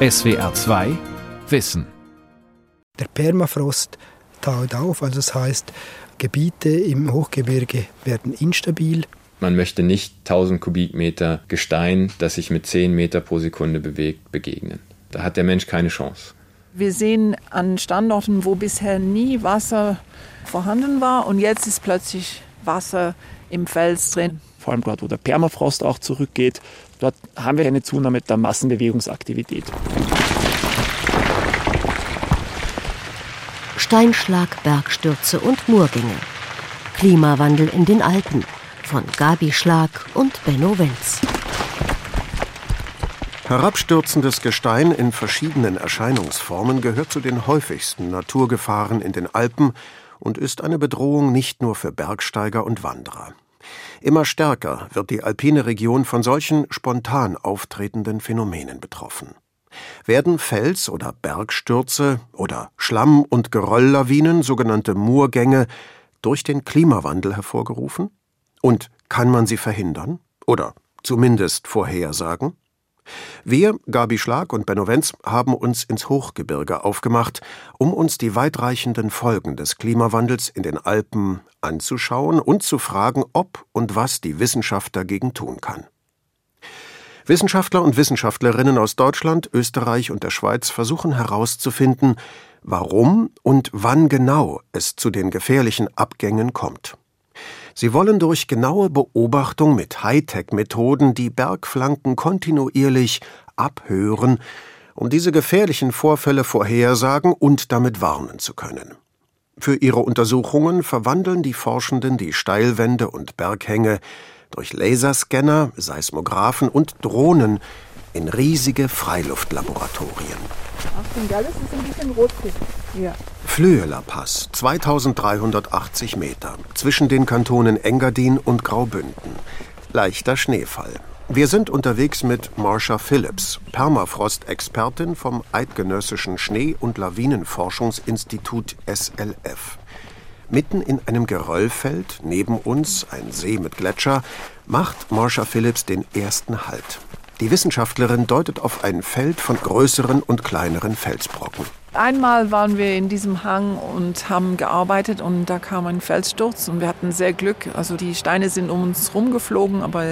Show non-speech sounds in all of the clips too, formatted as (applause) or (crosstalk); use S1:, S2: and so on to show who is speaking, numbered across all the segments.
S1: SWR 2 Wissen.
S2: Der Permafrost taut auf, also das heißt, Gebiete im Hochgebirge werden instabil.
S3: Man möchte nicht 1000 Kubikmeter Gestein, das sich mit 10 Meter pro Sekunde bewegt, begegnen. Da hat der Mensch keine Chance.
S4: Wir sehen an Standorten, wo bisher nie Wasser vorhanden war und jetzt ist plötzlich Wasser im Fels drin.
S5: Vor allem dort, wo der Permafrost auch zurückgeht, dort haben wir eine Zunahme der Massenbewegungsaktivität.
S6: Steinschlag, Bergstürze und Murgänge. Klimawandel in den Alpen von Gabi Schlag und Benno Wenz.
S7: Herabstürzendes Gestein in verschiedenen Erscheinungsformen gehört zu den häufigsten Naturgefahren in den Alpen und ist eine Bedrohung nicht nur für Bergsteiger und Wanderer. Immer stärker wird die alpine Region von solchen spontan auftretenden Phänomenen betroffen. Werden Fels- oder Bergstürze oder Schlamm- und Gerölllawinen, sogenannte Murgänge, durch den Klimawandel hervorgerufen? Und kann man sie verhindern? Oder zumindest vorhersagen? Wir, Gabi Schlag und Benno Wenz, haben uns ins Hochgebirge aufgemacht, um uns die weitreichenden Folgen des Klimawandels in den Alpen anzuschauen und zu fragen, ob und was die Wissenschaft dagegen tun kann. Wissenschaftler und Wissenschaftlerinnen aus Deutschland, Österreich und der Schweiz versuchen herauszufinden, warum und wann genau es zu den gefährlichen Abgängen kommt. Sie wollen durch genaue Beobachtung mit Hightech-Methoden die Bergflanken kontinuierlich abhören, um diese gefährlichen Vorfälle vorhersagen und damit warnen zu können. Für ihre Untersuchungen verwandeln die Forschenden die Steilwände und Berghänge durch Laserscanner, Seismographen und Drohnen in riesige Freiluftlaboratorien.
S4: Achtung, gell, das ist ein bisschen rotrig. Ja.
S7: Flöheler Pass, 2380 Meter, zwischen den Kantonen Engadin und Graubünden. Leichter Schneefall. Wir sind unterwegs mit Marsha Phillips, Permafrost-Expertin vom Eidgenössischen Schnee- und Lawinenforschungsinstitut SLF. Mitten in einem Geröllfeld, neben uns ein See mit Gletscher, macht Marsha Phillips den ersten Halt. Die Wissenschaftlerin deutet auf ein Feld von größeren und kleineren Felsbrocken.
S4: Einmal waren wir in diesem Hang und haben gearbeitet und da kam ein Felssturz und wir hatten sehr Glück. Also die Steine sind um uns rumgeflogen, aber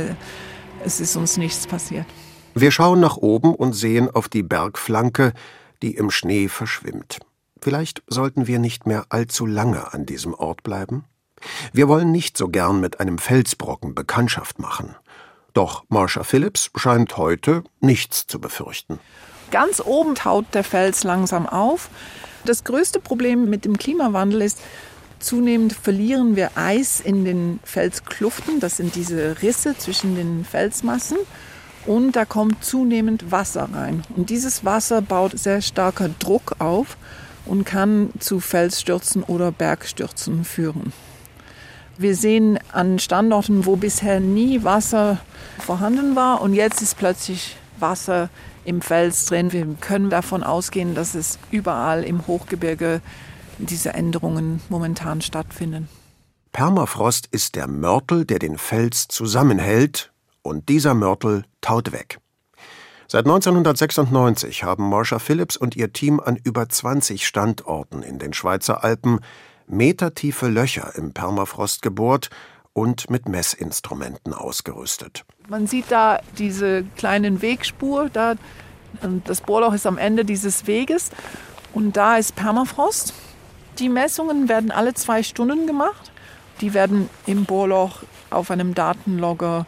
S4: es ist uns nichts passiert.
S7: Wir schauen nach oben und sehen auf die Bergflanke, die im Schnee verschwimmt. Vielleicht sollten wir nicht mehr allzu lange an diesem Ort bleiben? Wir wollen nicht so gern mit einem Felsbrocken Bekanntschaft machen. Doch Marsha Phillips scheint heute nichts zu befürchten.
S4: Ganz oben taut der Fels langsam auf. Das größte Problem mit dem Klimawandel ist, zunehmend verlieren wir Eis in den Felskluften. Das sind diese Risse zwischen den Felsmassen. Und da kommt zunehmend Wasser rein. Und dieses Wasser baut sehr starker Druck auf und kann zu Felsstürzen oder Bergstürzen führen. Wir sehen an Standorten, wo bisher nie Wasser vorhanden war und jetzt ist plötzlich Wasser im Fels drin. Wir können davon ausgehen, dass es überall im Hochgebirge diese Änderungen momentan stattfinden.
S7: Permafrost ist der Mörtel, der den Fels zusammenhält, und dieser Mörtel taut weg. Seit 1996 haben Marsha Phillips und ihr Team an über 20 Standorten in den Schweizer Alpen metertiefe Löcher im Permafrost gebohrt und mit Messinstrumenten ausgerüstet.
S4: Man sieht da diese kleinen Wegspur, da das Bohrloch ist am Ende dieses Weges und da ist Permafrost. Die Messungen werden alle zwei Stunden gemacht. Die werden im Bohrloch auf einem Datenlogger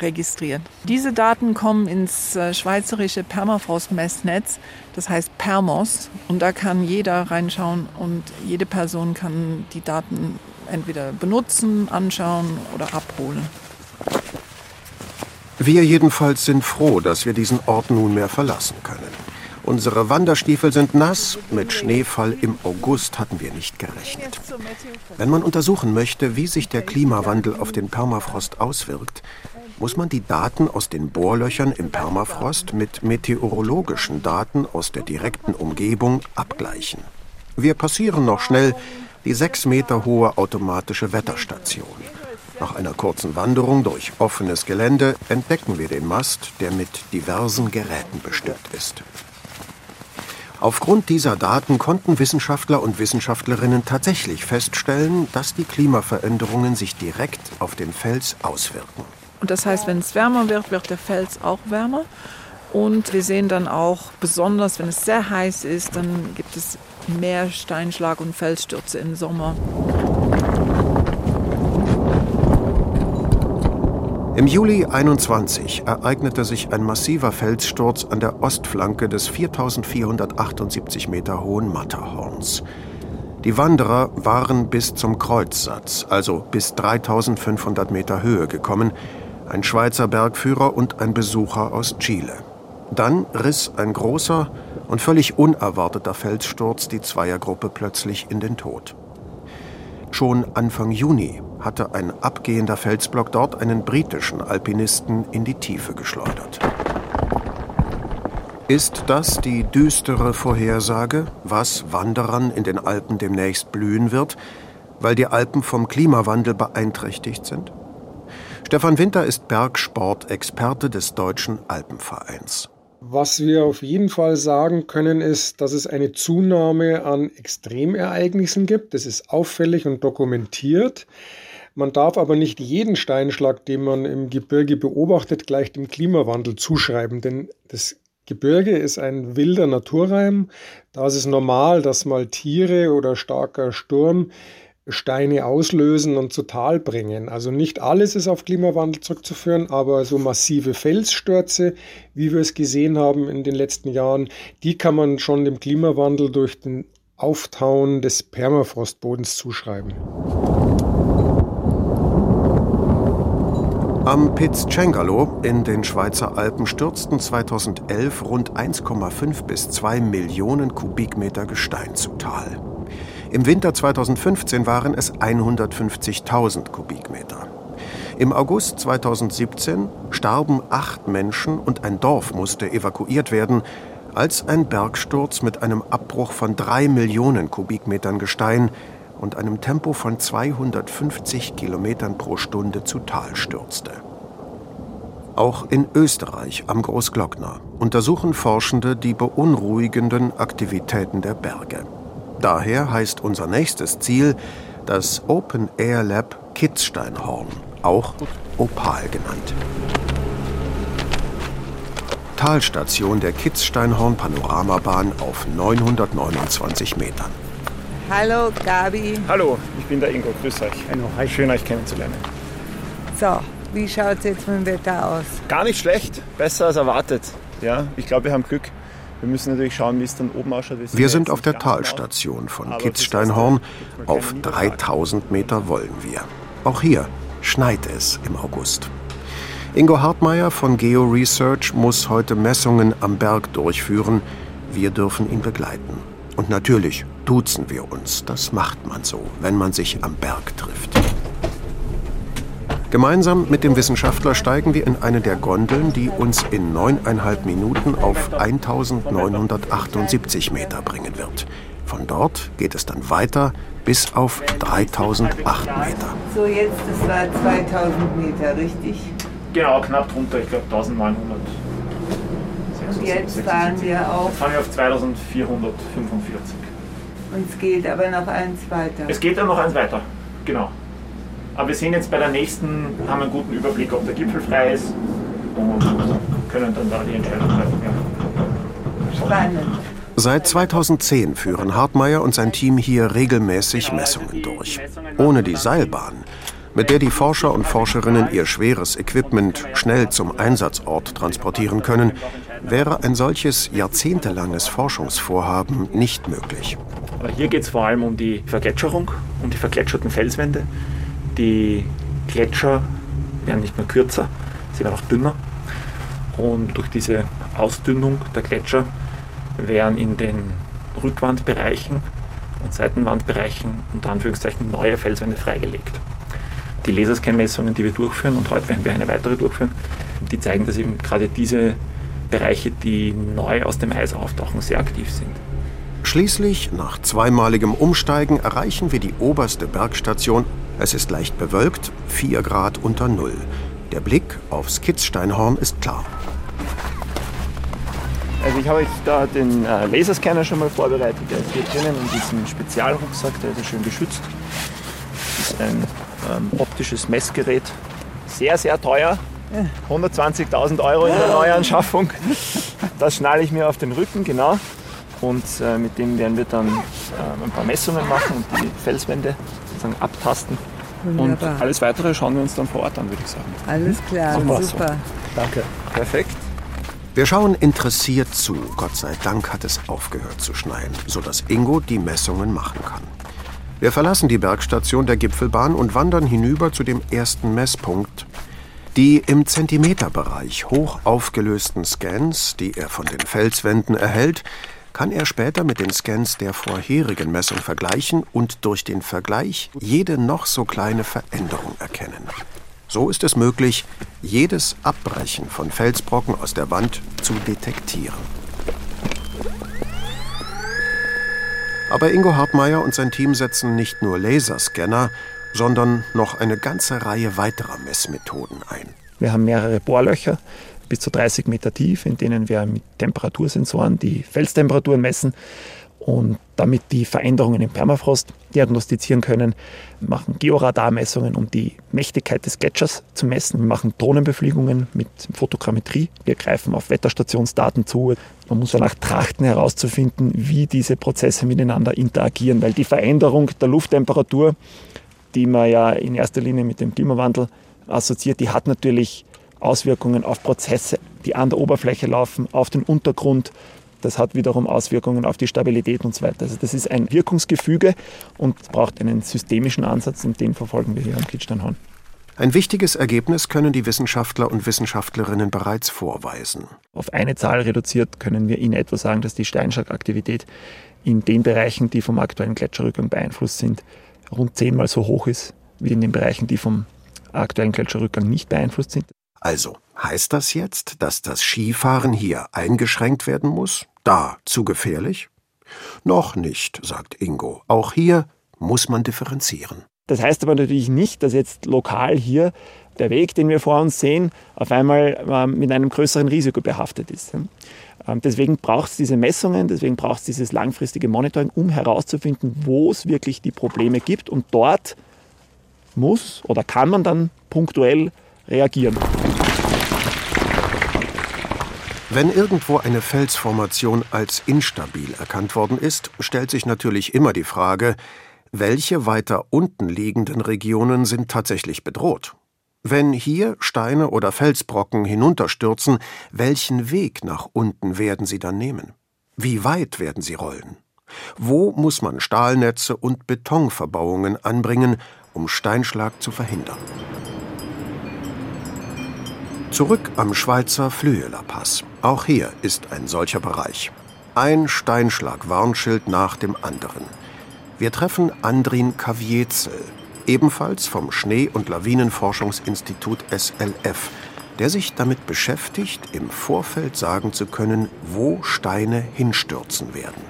S4: registriert. Diese Daten kommen ins äh, schweizerische Permafrost-Messnetz, das heißt Permos, und da kann jeder reinschauen und jede Person kann die Daten entweder benutzen, anschauen oder abholen.
S7: Wir jedenfalls sind froh, dass wir diesen Ort nunmehr verlassen können. Unsere Wanderstiefel sind nass, mit Schneefall im August hatten wir nicht gerechnet. Wenn man untersuchen möchte, wie sich der Klimawandel auf den Permafrost auswirkt, muss man die Daten aus den Bohrlöchern im Permafrost mit meteorologischen Daten aus der direkten Umgebung abgleichen. Wir passieren noch schnell die sechs Meter hohe automatische Wetterstation. Nach einer kurzen Wanderung durch offenes Gelände entdecken wir den Mast, der mit diversen Geräten bestückt ist. Aufgrund dieser Daten konnten Wissenschaftler und Wissenschaftlerinnen tatsächlich feststellen, dass die Klimaveränderungen sich direkt auf den Fels auswirken.
S4: Und das heißt, wenn es wärmer wird, wird der Fels auch wärmer. Und wir sehen dann auch, besonders wenn es sehr heiß ist, dann gibt es mehr Steinschlag und Felsstürze im Sommer.
S7: Im Juli 21 ereignete sich ein massiver Felssturz an der Ostflanke des 4478 Meter hohen Matterhorns. Die Wanderer waren bis zum Kreuzsatz, also bis 3500 Meter Höhe gekommen, ein Schweizer Bergführer und ein Besucher aus Chile. Dann riss ein großer und völlig unerwarteter Felssturz die Zweiergruppe plötzlich in den Tod. Schon Anfang Juni hatte ein abgehender Felsblock dort einen britischen Alpinisten in die Tiefe geschleudert. Ist das die düstere Vorhersage, was Wanderern in den Alpen demnächst blühen wird, weil die Alpen vom Klimawandel beeinträchtigt sind? Stefan Winter ist Bergsportexperte des Deutschen Alpenvereins.
S8: Was wir auf jeden Fall sagen können, ist, dass es eine Zunahme an Extremereignissen gibt. Das ist auffällig und dokumentiert. Man darf aber nicht jeden Steinschlag, den man im Gebirge beobachtet, gleich dem Klimawandel zuschreiben, denn das Gebirge ist ein wilder Naturreim. Da ist es normal, dass mal Tiere oder starker Sturm Steine auslösen und zu Tal bringen. Also nicht alles ist auf Klimawandel zurückzuführen, aber so massive Felsstürze, wie wir es gesehen haben in den letzten Jahren, die kann man schon dem Klimawandel durch den Auftauen des Permafrostbodens zuschreiben.
S7: Am Piz Cengalo in den Schweizer Alpen stürzten 2011 rund 1,5 bis 2 Millionen Kubikmeter Gestein zu Tal. Im Winter 2015 waren es 150.000 Kubikmeter. Im August 2017 starben acht Menschen und ein Dorf musste evakuiert werden, als ein Bergsturz mit einem Abbruch von drei Millionen Kubikmetern Gestein und einem Tempo von 250 Kilometern pro Stunde zu Tal stürzte. Auch in Österreich am Großglockner untersuchen Forschende die beunruhigenden Aktivitäten der Berge. Daher heißt unser nächstes Ziel das Open Air Lab Kitzsteinhorn, auch Opal genannt. Talstation der Kitzsteinhorn Panoramabahn auf 929 Metern.
S9: Hallo Gabi.
S5: Hallo, ich bin der Ingo. Grüß euch.
S8: Hallo,
S5: Schön, euch kennenzulernen.
S9: So, wie schaut es jetzt mit dem Wetter aus?
S5: Gar nicht schlecht, besser als erwartet. Ja, ich glaube, wir haben Glück. Wir müssen natürlich schauen, wie es dann oben ausschaut. Wir,
S7: sind auf der Talstation von Kitzsteinhorn. Auf 3000 Meter wollen wir. Auch hier schneit es im August. Ingo Hartmeier von Geo Research muss heute Messungen am Berg durchführen. Wir dürfen ihn begleiten. Und natürlich duzen wir uns. Das macht man so, wenn man sich am Berg trifft. Gemeinsam mit dem Wissenschaftler steigen wir in eine der Gondeln, die uns in neuneinhalb Minuten auf 1978 Meter bringen wird. Von dort geht es dann weiter bis auf 3008 Meter.
S9: So, jetzt, das war 2000 Meter, richtig?
S5: Genau, knapp drunter, ich glaube 1900.
S9: Und jetzt fahren wir auf.
S5: Jetzt fahren wir auf 2445.
S9: Und es geht aber noch eins weiter.
S5: Es geht dann noch eins weiter, genau. Aber wir sehen jetzt bei der nächsten, haben einen guten Überblick, ob der Gipfel frei ist und können dann da die Entscheidung treffen. Ja.
S9: Spannend.
S7: Seit 2010 führen Hartmeier und sein Team hier regelmäßig Messungen durch. Ohne die Seilbahn, mit der die Forscher und Forscherinnen ihr schweres Equipment schnell zum Einsatzort transportieren können, wäre ein solches jahrzehntelanges Forschungsvorhaben nicht möglich.
S5: Hier geht es vor allem um die Vergletscherung, um die vergletscherten Felswände. Die Gletscher werden nicht mehr kürzer, sie werden auch dünner. Und durch diese Ausdünnung der Gletscher werden in den Rückwandbereichen und Seitenwandbereichen unter Anführungszeichen neue Felswände freigelegt. Die Laserscan-Messungen, die wir durchführen, und heute werden wir eine weitere durchführen, die zeigen, dass eben gerade diese Bereiche, die neu aus dem Eis auftauchen, sehr aktiv sind.
S7: Schließlich, nach zweimaligem Umsteigen, erreichen wir die oberste Bergstation. Es ist leicht bewölkt, 4 Grad unter Null. Der Blick aufs Kitzsteinhorn ist klar.
S5: Also ich habe jetzt da den äh, Laserscanner schon mal vorbereitet. Der ist hier drinnen in diesem Spezialrucksack, der ist ja schön geschützt. Das ist ein ähm, optisches Messgerät. Sehr, sehr teuer. 120.000 Euro in der Neuanschaffung. Das schnalle ich mir auf den Rücken, genau. Und äh, mit dem werden wir dann äh, ein paar Messungen machen und die Felswände sozusagen abtasten.
S9: Wunderbar.
S5: Und alles weitere schauen wir uns dann vor Ort an, würde ich sagen.
S9: Alles klar,
S5: so.
S9: super.
S5: Danke. Perfekt.
S7: Wir schauen interessiert zu. Gott sei Dank hat es aufgehört zu schneien, sodass Ingo die Messungen machen kann. Wir verlassen die Bergstation der Gipfelbahn und wandern hinüber zu dem ersten Messpunkt. Die im Zentimeterbereich hoch aufgelösten Scans, die er von den Felswänden erhält, kann er später mit den Scans der vorherigen Messung vergleichen und durch den Vergleich jede noch so kleine Veränderung erkennen. So ist es möglich, jedes Abbrechen von Felsbrocken aus der Wand zu detektieren. Aber Ingo Hartmeier und sein Team setzen nicht nur Laserscanner, sondern noch eine ganze Reihe weiterer Messmethoden ein.
S5: Wir haben mehrere Bohrlöcher bis zu 30 Meter tief, in denen wir mit Temperatursensoren die Felstemperaturen messen und damit die Veränderungen im Permafrost diagnostizieren können, Wir machen Georadarmessungen, um die Mächtigkeit des Gletschers zu messen. Wir machen Drohnenbefliegungen mit Fotogrammetrie. Wir greifen auf Wetterstationsdaten zu. Man muss danach trachten herauszufinden, wie diese Prozesse miteinander interagieren, weil die Veränderung der Lufttemperatur, die man ja in erster Linie mit dem Klimawandel assoziiert, die hat natürlich Auswirkungen auf Prozesse, die an der Oberfläche laufen, auf den Untergrund. Das hat wiederum Auswirkungen auf die Stabilität und so weiter. Also das ist ein Wirkungsgefüge und braucht einen systemischen Ansatz und den verfolgen wir hier am Kitzsteinhorn.
S7: Ein wichtiges Ergebnis können die Wissenschaftler und Wissenschaftlerinnen bereits vorweisen.
S5: Auf eine Zahl reduziert können wir in etwa sagen, dass die Steinschlagaktivität in den Bereichen, die vom aktuellen Gletscherrückgang beeinflusst sind, rund zehnmal so hoch ist wie in den Bereichen, die vom aktuellen Gletscherrückgang nicht beeinflusst sind.
S7: Also, heißt das jetzt, dass das Skifahren hier eingeschränkt werden muss? Da zu gefährlich? Noch nicht, sagt Ingo. Auch hier muss man differenzieren.
S5: Das heißt aber natürlich nicht, dass jetzt lokal hier der Weg, den wir vor uns sehen, auf einmal äh, mit einem größeren Risiko behaftet ist. Ähm, Deswegen braucht es diese Messungen, deswegen braucht es dieses langfristige Monitoring, um herauszufinden, wo es wirklich die Probleme gibt. Und dort muss oder kann man dann punktuell reagieren.
S7: Wenn irgendwo eine Felsformation als instabil erkannt worden ist, stellt sich natürlich immer die Frage, welche weiter unten liegenden Regionen sind tatsächlich bedroht? Wenn hier Steine oder Felsbrocken hinunterstürzen, welchen Weg nach unten werden sie dann nehmen? Wie weit werden sie rollen? Wo muss man Stahlnetze und Betonverbauungen anbringen, um Steinschlag zu verhindern? Zurück am Schweizer Flüeler Pass. Auch hier ist ein solcher Bereich. Ein Steinschlag-Warnschild nach dem anderen. Wir treffen Andrin Kaviezel, ebenfalls vom Schnee- und Lawinenforschungsinstitut SLF, der sich damit beschäftigt, im Vorfeld sagen zu können, wo Steine hinstürzen werden.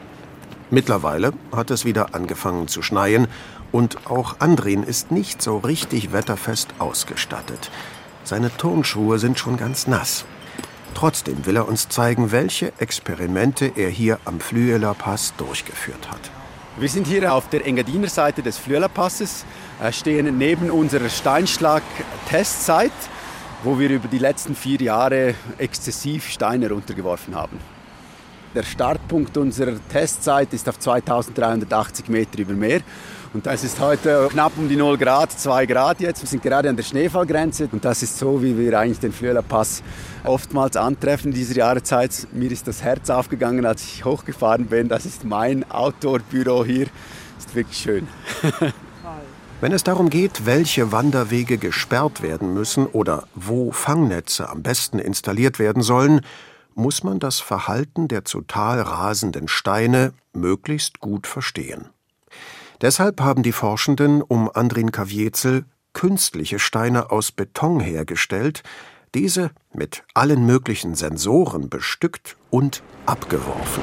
S7: Mittlerweile hat es wieder angefangen zu schneien und auch Andrin ist nicht so richtig wetterfest ausgestattet. Seine Turnschuhe sind schon ganz nass. Trotzdem will er uns zeigen, welche Experimente er hier am Flüeler Pass durchgeführt hat.
S10: Wir sind hier auf der Engadiner Seite des Flüeler Passes, äh, stehen neben unserer Steinschlag-Testzeit, wo wir über die letzten vier Jahre exzessiv Steine runtergeworfen haben. Der Startpunkt unserer Testzeit ist auf 2380 Meter über Meer. Und das ist heute knapp um die 0 Grad, 2 Grad jetzt. Wir sind gerade an der Schneefallgrenze. Und das ist so, wie wir eigentlich den Flöler Pass oftmals antreffen in dieser Jahreszeit. Mir ist das Herz aufgegangen, als ich hochgefahren bin. Das ist mein Outdoor-Büro hier. Ist wirklich schön. (laughs)
S7: Wenn es darum geht, welche Wanderwege gesperrt werden müssen oder wo Fangnetze am besten installiert werden sollen, muss man das Verhalten der zu Tal rasenden Steine möglichst gut verstehen. Deshalb haben die Forschenden um Andrin Kaviezel künstliche Steine aus Beton hergestellt, diese mit allen möglichen Sensoren bestückt und abgeworfen.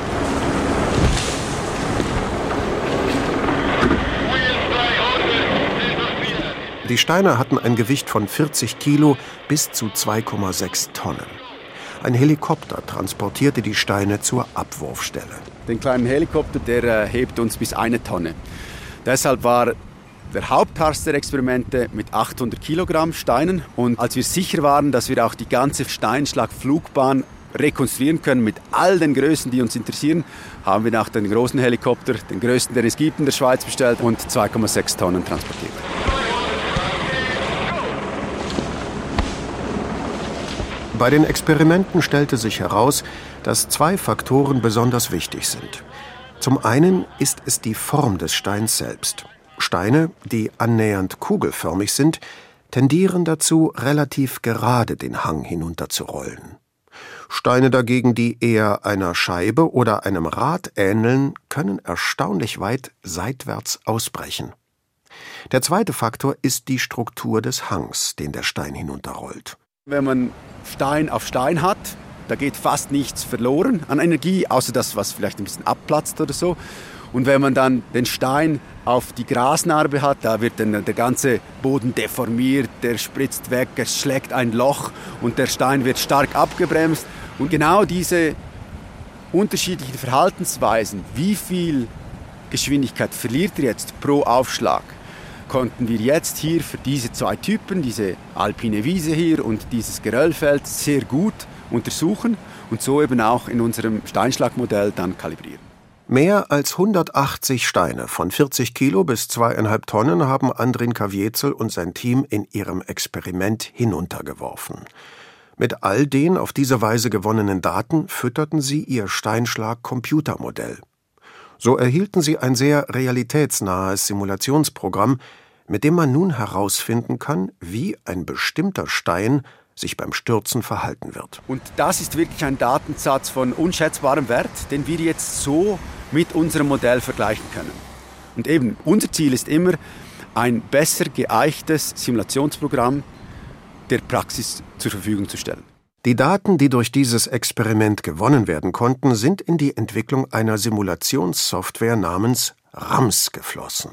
S7: Die Steine hatten ein Gewicht von 40 Kilo bis zu 2,6 Tonnen. Ein Helikopter transportierte die Steine zur Abwurfstelle.
S10: Den kleinen Helikopter, der äh, hebt uns bis eine Tonne. Deshalb war der Haupttask der Experimente mit 800 Kilogramm Steinen. Und als wir sicher waren, dass wir auch die ganze Steinschlagflugbahn rekonstruieren können mit all den Größen, die uns interessieren, haben wir nach den großen Helikopter, den größten, den es gibt in der Schweiz, bestellt und 2,6 Tonnen transportiert.
S7: Bei den Experimenten stellte sich heraus, dass zwei Faktoren besonders wichtig sind. Zum einen ist es die Form des Steins selbst. Steine, die annähernd kugelförmig sind, tendieren dazu, relativ gerade den Hang hinunterzurollen. Steine dagegen, die eher einer Scheibe oder einem Rad ähneln, können erstaunlich weit seitwärts ausbrechen. Der zweite Faktor ist die Struktur des Hangs, den der Stein hinunterrollt.
S10: Wenn man Stein auf Stein hat, da geht fast nichts verloren an Energie, außer das, was vielleicht ein bisschen abplatzt oder so. Und wenn man dann den Stein auf die Grasnarbe hat, da wird dann der ganze Boden deformiert, der spritzt weg, es schlägt ein Loch und der Stein wird stark abgebremst. Und genau diese unterschiedlichen Verhaltensweisen, wie viel Geschwindigkeit verliert er jetzt pro Aufschlag, konnten wir jetzt hier für diese zwei Typen, diese alpine Wiese hier und dieses Geröllfeld, sehr gut untersuchen und so eben auch in unserem Steinschlagmodell dann kalibrieren.
S7: Mehr als 180 Steine von 40 Kilo bis zweieinhalb Tonnen haben Andrin Kaviezel und sein Team in ihrem Experiment hinuntergeworfen. Mit all den auf diese Weise gewonnenen Daten fütterten sie ihr Steinschlag-Computermodell. So erhielten sie ein sehr realitätsnahes Simulationsprogramm, mit dem man nun herausfinden kann, wie ein bestimmter Stein sich beim Stürzen verhalten wird.
S10: Und das ist wirklich ein Datensatz von unschätzbarem Wert, den wir jetzt so mit unserem Modell vergleichen können. Und eben, unser Ziel ist immer, ein besser geeichtes Simulationsprogramm der Praxis zur Verfügung zu stellen.
S7: Die Daten, die durch dieses Experiment gewonnen werden konnten, sind in die Entwicklung einer Simulationssoftware namens RAMS geflossen.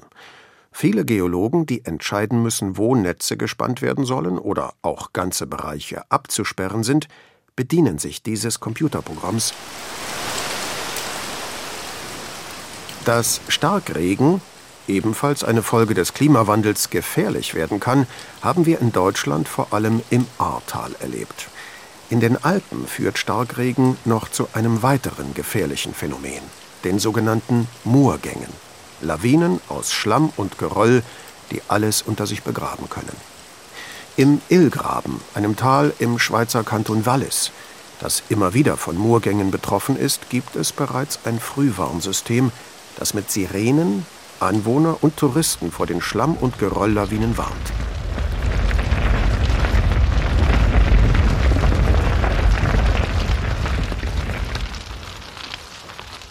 S7: Viele Geologen, die entscheiden müssen, wo Netze gespannt werden sollen oder auch ganze Bereiche abzusperren sind, bedienen sich dieses Computerprogramms. Dass Starkregen, ebenfalls eine Folge des Klimawandels, gefährlich werden kann, haben wir in Deutschland vor allem im Ahrtal erlebt. In den Alpen führt Starkregen noch zu einem weiteren gefährlichen Phänomen, den sogenannten Murgängen. Lawinen aus Schlamm und Geröll, die alles unter sich begraben können. Im Illgraben, einem Tal im Schweizer Kanton Wallis, das immer wieder von Moorgängen betroffen ist, gibt es bereits ein Frühwarnsystem, das mit Sirenen Anwohner und Touristen vor den Schlamm- und Gerölllawinen warnt.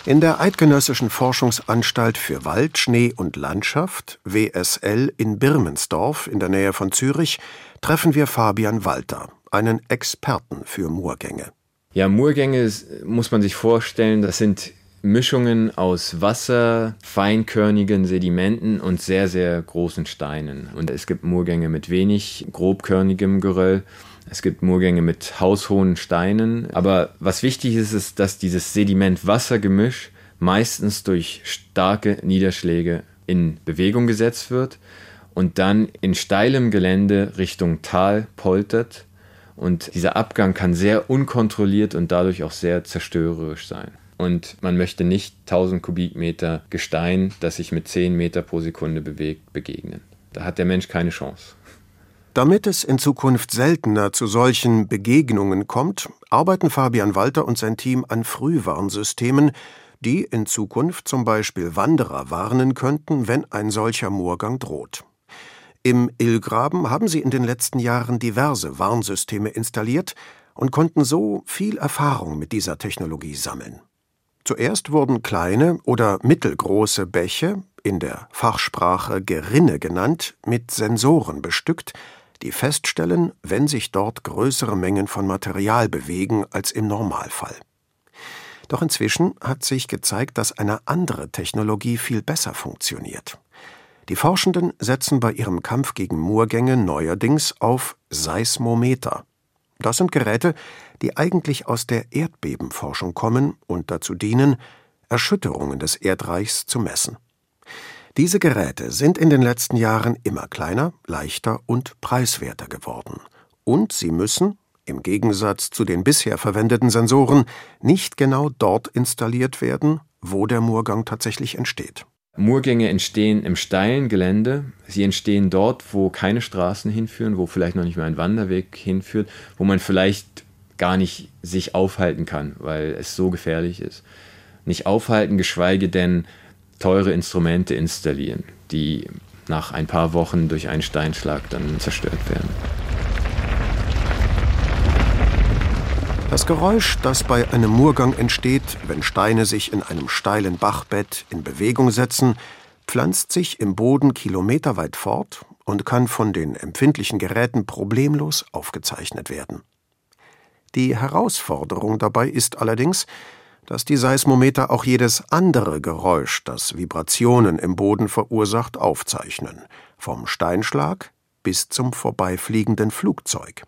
S7: In der Eidgenössischen Forschungsanstalt für Wald, Schnee und Landschaft WSL in Birmensdorf in der Nähe von Zürich treffen wir Fabian Walter, einen Experten für Moorgänge.
S3: Ja, Moorgänge muss man sich vorstellen, das sind Mischungen aus Wasser, feinkörnigen Sedimenten und sehr, sehr großen Steinen. Und es gibt Moorgänge mit wenig grobkörnigem Geröll es gibt Moorgänge mit haushohen Steinen. Aber was wichtig ist, ist, dass dieses Sediment-Wasser-Gemisch meistens durch starke Niederschläge in Bewegung gesetzt wird und dann in steilem Gelände Richtung Tal poltert. Und dieser Abgang kann sehr unkontrolliert und dadurch auch sehr zerstörerisch sein. Und man möchte nicht 1000 Kubikmeter Gestein, das sich mit 10 Meter pro Sekunde bewegt, begegnen. Da hat der Mensch keine Chance.
S7: Damit es in Zukunft seltener zu solchen Begegnungen kommt, arbeiten Fabian Walter und sein Team an Frühwarnsystemen, die in Zukunft zum Beispiel Wanderer warnen könnten, wenn ein solcher Moorgang droht. Im Illgraben haben sie in den letzten Jahren diverse Warnsysteme installiert und konnten so viel Erfahrung mit dieser Technologie sammeln. Zuerst wurden kleine oder mittelgroße Bäche, in der Fachsprache Gerinne genannt, mit Sensoren bestückt, die feststellen, wenn sich dort größere Mengen von Material bewegen als im Normalfall. Doch inzwischen hat sich gezeigt, dass eine andere Technologie viel besser funktioniert. Die Forschenden setzen bei ihrem Kampf gegen Moorgänge neuerdings auf Seismometer. Das sind Geräte, die eigentlich aus der Erdbebenforschung kommen und dazu dienen, Erschütterungen des Erdreichs zu messen. Diese Geräte sind in den letzten Jahren immer kleiner, leichter und preiswerter geworden. Und sie müssen, im Gegensatz zu den bisher verwendeten Sensoren, nicht genau dort installiert werden, wo der Murgang tatsächlich entsteht.
S3: Murgänge entstehen im steilen Gelände. Sie entstehen dort, wo keine Straßen hinführen, wo vielleicht noch nicht mal ein Wanderweg hinführt, wo man vielleicht gar nicht sich aufhalten kann, weil es so gefährlich ist. Nicht aufhalten, geschweige denn teure Instrumente installieren, die nach ein paar Wochen durch einen Steinschlag dann zerstört werden.
S7: Das Geräusch, das bei einem Murgang entsteht, wenn Steine sich in einem steilen Bachbett in Bewegung setzen, pflanzt sich im Boden kilometerweit fort und kann von den empfindlichen Geräten problemlos aufgezeichnet werden. Die Herausforderung dabei ist allerdings, dass die Seismometer auch jedes andere Geräusch, das Vibrationen im Boden verursacht, aufzeichnen, vom Steinschlag bis zum vorbeifliegenden Flugzeug.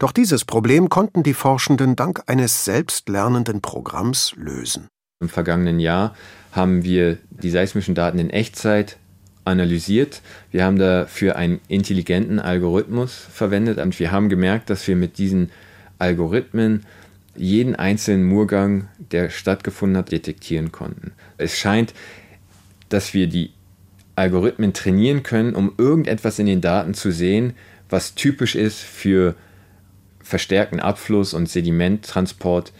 S7: Doch dieses Problem konnten die Forschenden dank eines selbstlernenden Programms lösen.
S3: Im vergangenen Jahr haben wir die seismischen Daten in Echtzeit analysiert. Wir haben dafür einen intelligenten Algorithmus verwendet und wir haben gemerkt, dass wir mit diesen Algorithmen jeden einzelnen Murgang, der stattgefunden hat, detektieren konnten. Es scheint, dass wir die Algorithmen trainieren können, um irgendetwas in den Daten zu sehen, was typisch ist für verstärkten Abfluss und Sedimenttransport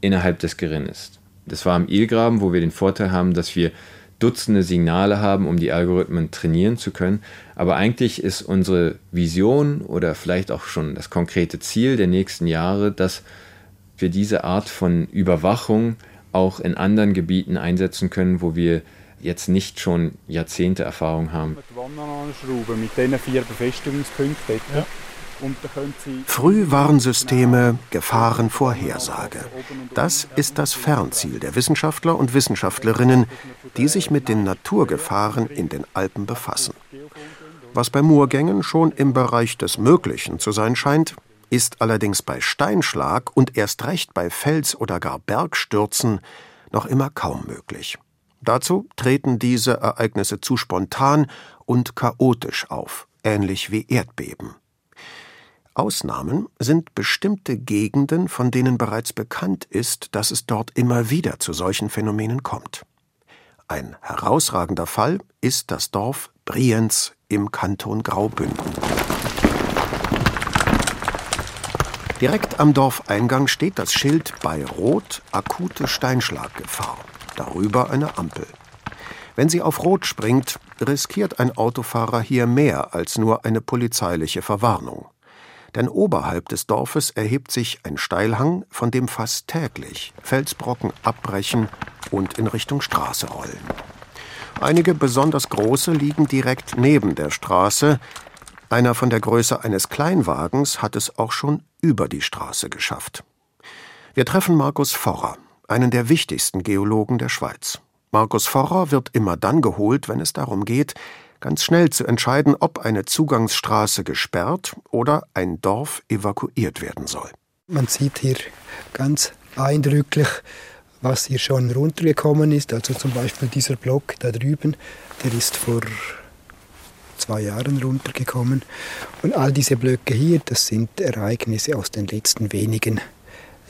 S3: innerhalb des Gerinnes. Das war am Ilgraben, wo wir den Vorteil haben, dass wir Dutzende Signale haben, um die Algorithmen trainieren zu können. Aber eigentlich ist unsere Vision oder vielleicht auch schon das konkrete Ziel der nächsten Jahre, dass wir diese Art von Überwachung auch in anderen Gebieten einsetzen können, wo wir jetzt nicht schon Jahrzehnte Erfahrung haben.
S10: Mit diesen vier Befestigungspunkten. Ja.
S7: Frühwarnsysteme, Gefahrenvorhersage. Das ist das Fernziel der Wissenschaftler und Wissenschaftlerinnen, die sich mit den Naturgefahren in den Alpen befassen. Was bei Murgängen schon im Bereich des Möglichen zu sein scheint, ist allerdings bei Steinschlag und erst recht bei Fels- oder gar Bergstürzen noch immer kaum möglich. Dazu treten diese Ereignisse zu spontan und chaotisch auf, ähnlich wie Erdbeben. Ausnahmen sind bestimmte Gegenden, von denen bereits bekannt ist, dass es dort immer wieder zu solchen Phänomenen kommt. Ein herausragender Fall ist das Dorf Brienz im Kanton Graubünden. Direkt am Dorfeingang steht das Schild bei Rot akute Steinschlaggefahr, darüber eine Ampel. Wenn sie auf Rot springt, riskiert ein Autofahrer hier mehr als nur eine polizeiliche Verwarnung denn oberhalb des Dorfes erhebt sich ein Steilhang, von dem fast täglich Felsbrocken abbrechen und in Richtung Straße rollen. Einige besonders große liegen direkt neben der Straße, einer von der Größe eines Kleinwagens hat es auch schon über die Straße geschafft. Wir treffen Markus Forrer, einen der wichtigsten Geologen der Schweiz. Markus Forrer wird immer dann geholt, wenn es darum geht, ganz schnell zu entscheiden, ob eine Zugangsstraße gesperrt oder ein Dorf evakuiert werden soll.
S2: Man sieht hier ganz eindrücklich, was hier schon runtergekommen ist. Also zum Beispiel dieser Block da drüben, der ist vor zwei Jahren runtergekommen. Und all diese Blöcke hier, das sind Ereignisse aus den letzten wenigen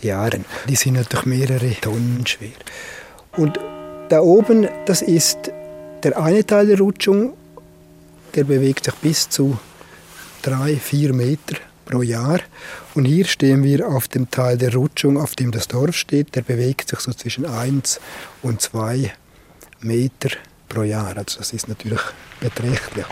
S2: Jahren. Die sind natürlich mehrere Tonnen schwer. Und da oben, das ist der eine Teil der Rutschung der bewegt sich bis zu drei, vier Meter pro Jahr. Und hier stehen wir auf dem Teil der Rutschung, auf dem das Dorf steht. Der bewegt sich so zwischen 1 und 2 Meter pro Jahr. Also das ist natürlich beträchtlich.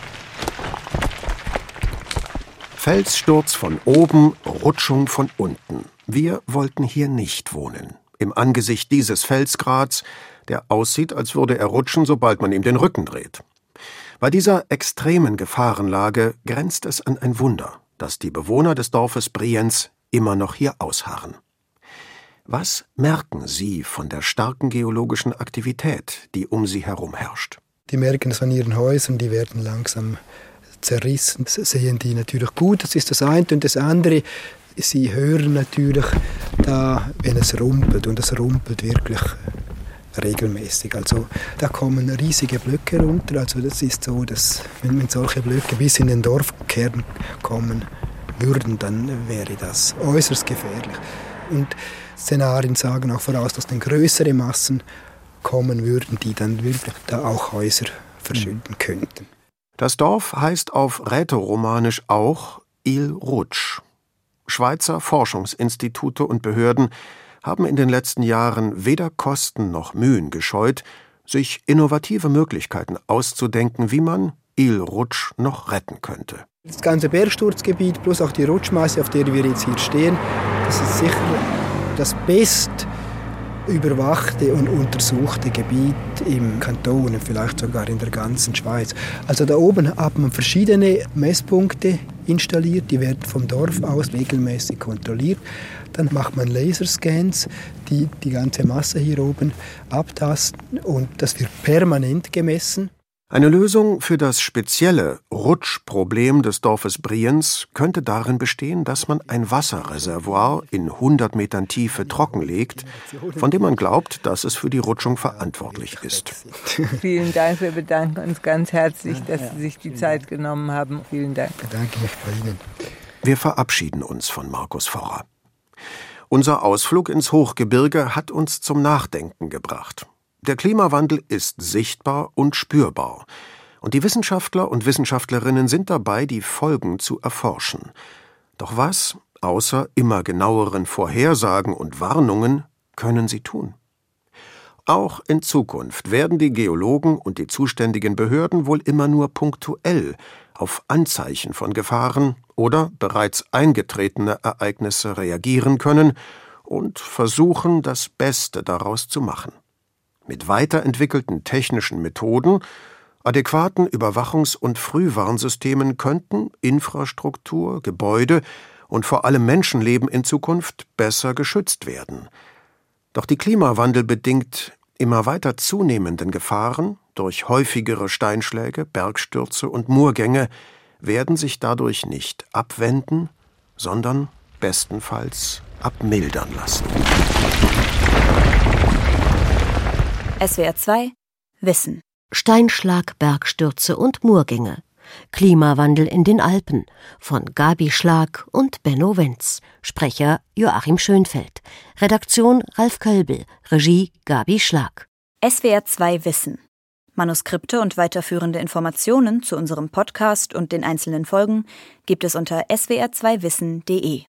S7: Felssturz von oben, Rutschung von unten. Wir wollten hier nicht wohnen. Im Angesicht dieses Felsgrads, der aussieht, als würde er rutschen, sobald man ihm den Rücken dreht. Bei dieser extremen Gefahrenlage grenzt es an ein Wunder, dass die Bewohner des Dorfes Brienz immer noch hier ausharren. Was merken Sie von der starken geologischen Aktivität, die um Sie herum herrscht?
S2: Die merken es an ihren Häusern, die werden langsam zerrissen. Das sehen die natürlich gut, das ist das eine. Und das andere, Sie hören natürlich da, wenn es rumpelt und es rumpelt wirklich regelmäßig. Also da kommen riesige Blöcke runter. Also das ist so, dass wenn, solche Blöcke bis in den Dorfkern kommen würden, dann wäre das äußerst gefährlich. Und Szenarien sagen auch voraus, dass dann größere Massen kommen würden, die dann wirklich da auch Häuser verschütten könnten.
S7: Das Dorf heißt auf Rätoromanisch auch Il Rutsch. Schweizer Forschungsinstitute und Behörden haben in den letzten Jahren weder Kosten noch Mühen gescheut, sich innovative Möglichkeiten auszudenken, wie man Il Rutsch noch retten könnte.
S2: Das ganze Bergsturzgebiet plus auch die Rutschmasse, auf der wir jetzt hier stehen, das ist sicher das best überwachte und untersuchte Gebiet im Kanton, vielleicht sogar in der ganzen Schweiz. Also da oben hat man verschiedene Messpunkte installiert, die werden vom Dorf aus regelmäßig kontrolliert. Dann macht man Laserscans, die die ganze Masse hier oben abtasten und das wird permanent gemessen.
S7: Eine Lösung für das spezielle Rutschproblem des Dorfes Brienz könnte darin bestehen, dass man ein Wasserreservoir in 100 Metern Tiefe trockenlegt, von dem man glaubt, dass es für die Rutschung verantwortlich ist.
S9: Vielen Dank, wir bedanken uns ganz herzlich, dass Sie sich die Zeit genommen haben. Vielen Dank.
S2: Ich bedanke mich bei Ihnen.
S7: Wir verabschieden uns von Markus Forrer. Unser Ausflug ins Hochgebirge hat uns zum Nachdenken gebracht. Der Klimawandel ist sichtbar und spürbar, und die Wissenschaftler und Wissenschaftlerinnen sind dabei, die Folgen zu erforschen. Doch was, außer immer genaueren Vorhersagen und Warnungen, können sie tun? Auch in Zukunft werden die Geologen und die zuständigen Behörden wohl immer nur punktuell auf Anzeichen von Gefahren oder bereits eingetretene Ereignisse reagieren können und versuchen, das Beste daraus zu machen mit weiterentwickelten technischen Methoden, adäquaten Überwachungs- und Frühwarnsystemen könnten Infrastruktur, Gebäude und vor allem Menschenleben in Zukunft besser geschützt werden. Doch die Klimawandel bedingt immer weiter zunehmenden Gefahren durch häufigere Steinschläge, Bergstürze und Murgänge werden sich dadurch nicht abwenden, sondern bestenfalls abmildern lassen.
S11: SWR 2 Wissen.
S6: Steinschlag, Bergstürze und Murgänge. Klimawandel in den Alpen von Gabi Schlag und Benno Wenz. Sprecher Joachim Schönfeld. Redaktion Ralf Kölbel. Regie Gabi Schlag.
S11: SWR 2 Wissen. Manuskripte und weiterführende Informationen zu unserem Podcast und den einzelnen Folgen gibt es unter swr2wissen.de.